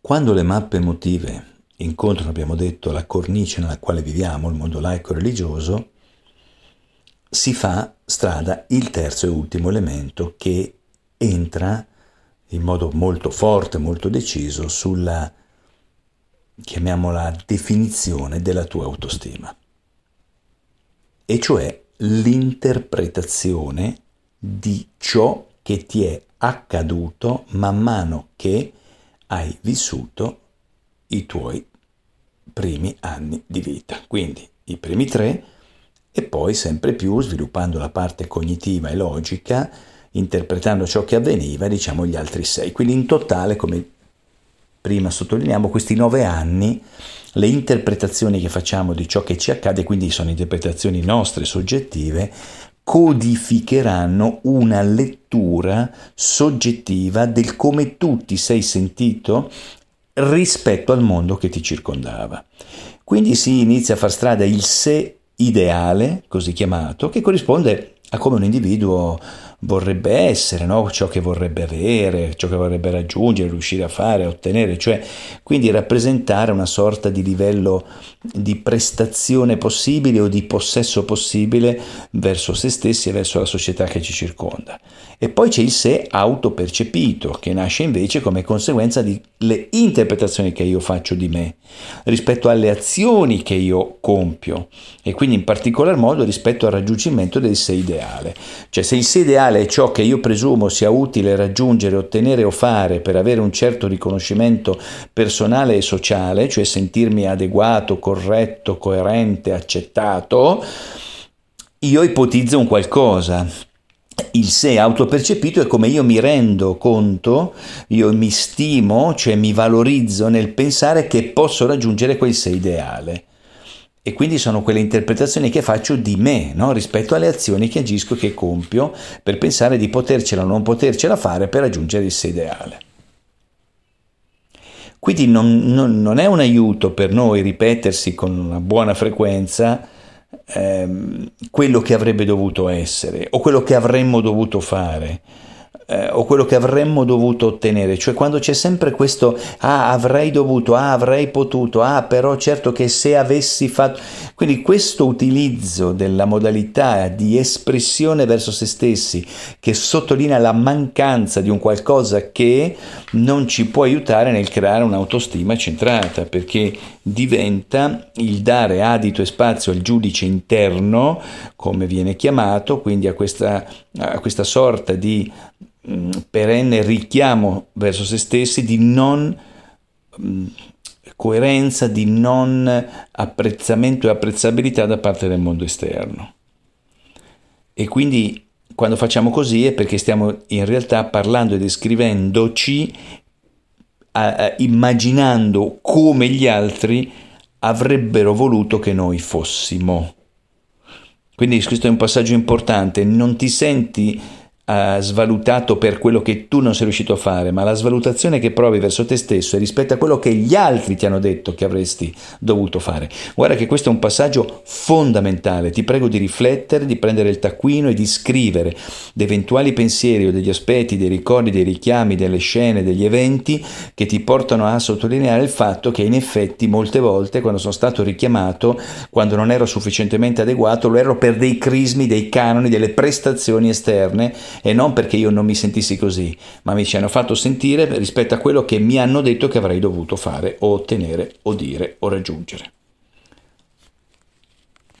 quando le mappe emotive incontrano, abbiamo detto, la cornice nella quale viviamo, il mondo laico religioso, si fa strada il terzo e ultimo elemento che entra in modo molto forte, molto deciso sulla, chiamiamola, definizione della tua autostima, e cioè l'interpretazione di ciò che ti è accaduto man mano che hai vissuto i tuoi primi anni di vita. Quindi i primi tre e poi sempre più sviluppando la parte cognitiva e logica, interpretando ciò che avveniva, diciamo gli altri sei. Quindi in totale, come prima sottolineiamo, questi nove anni, le interpretazioni che facciamo di ciò che ci accade, quindi sono interpretazioni nostre, soggettive, codificheranno una lettura soggettiva del come tu ti sei sentito rispetto al mondo che ti circondava. Quindi si inizia a far strada il sé ideale, così chiamato, che corrisponde a come un individuo vorrebbe essere, no? ciò che vorrebbe avere, ciò che vorrebbe raggiungere, riuscire a fare, ottenere, cioè quindi rappresentare una sorta di livello di prestazione possibile o di possesso possibile verso se stessi e verso la società che ci circonda. E poi c'è il sé autopercepito, che nasce invece come conseguenza delle interpretazioni che io faccio di me, rispetto alle azioni che io compio, e quindi in particolar modo rispetto al raggiungimento del sé ideale. Cioè se il sé ideale è ciò che io presumo sia utile raggiungere, ottenere o fare per avere un certo riconoscimento personale e sociale, cioè sentirmi adeguato, corretto, coerente, accettato, io ipotizzo un qualcosa. Il sé autopercepito è come io mi rendo conto, io mi stimo, cioè mi valorizzo nel pensare che posso raggiungere quel sé ideale. E quindi sono quelle interpretazioni che faccio di me no? rispetto alle azioni che agisco, che compio, per pensare di potercela o non potercela fare per raggiungere il sé ideale. Quindi non, non, non, è un aiuto per noi ripetersi con una buona frequenza ehm, quello che avrebbe dovuto essere o quello che avremmo dovuto fare eh, o quello che avremmo dovuto ottenere, cioè quando c'è sempre questo ah avrei dovuto, ah avrei potuto, ah però certo che se avessi fatto, quindi questo utilizzo della modalità di espressione verso se stessi che sottolinea la mancanza di un qualcosa che non ci può aiutare nel creare un'autostima centrata, perché diventa il dare adito e spazio al giudice interno, come viene chiamato, quindi a questa, a questa sorta di Mm, perenne richiamo verso se stessi di non mm, coerenza, di non apprezzamento e apprezzabilità da parte del mondo esterno. E quindi quando facciamo così è perché stiamo in realtà parlando e descrivendoci, a, a, immaginando come gli altri avrebbero voluto che noi fossimo. Quindi questo è un passaggio importante, non ti senti ha svalutato per quello che tu non sei riuscito a fare, ma la svalutazione che provi verso te stesso e rispetto a quello che gli altri ti hanno detto che avresti dovuto fare. Guarda che questo è un passaggio fondamentale. Ti prego di riflettere, di prendere il taccuino e di scrivere di eventuali pensieri o degli aspetti, dei ricordi, dei richiami, delle scene, degli eventi che ti portano a sottolineare il fatto che in effetti molte volte quando sono stato richiamato, quando non ero sufficientemente adeguato, lo ero per dei crismi, dei canoni, delle prestazioni esterne e non perché io non mi sentissi così, ma mi ci hanno fatto sentire rispetto a quello che mi hanno detto che avrei dovuto fare o ottenere o dire o raggiungere.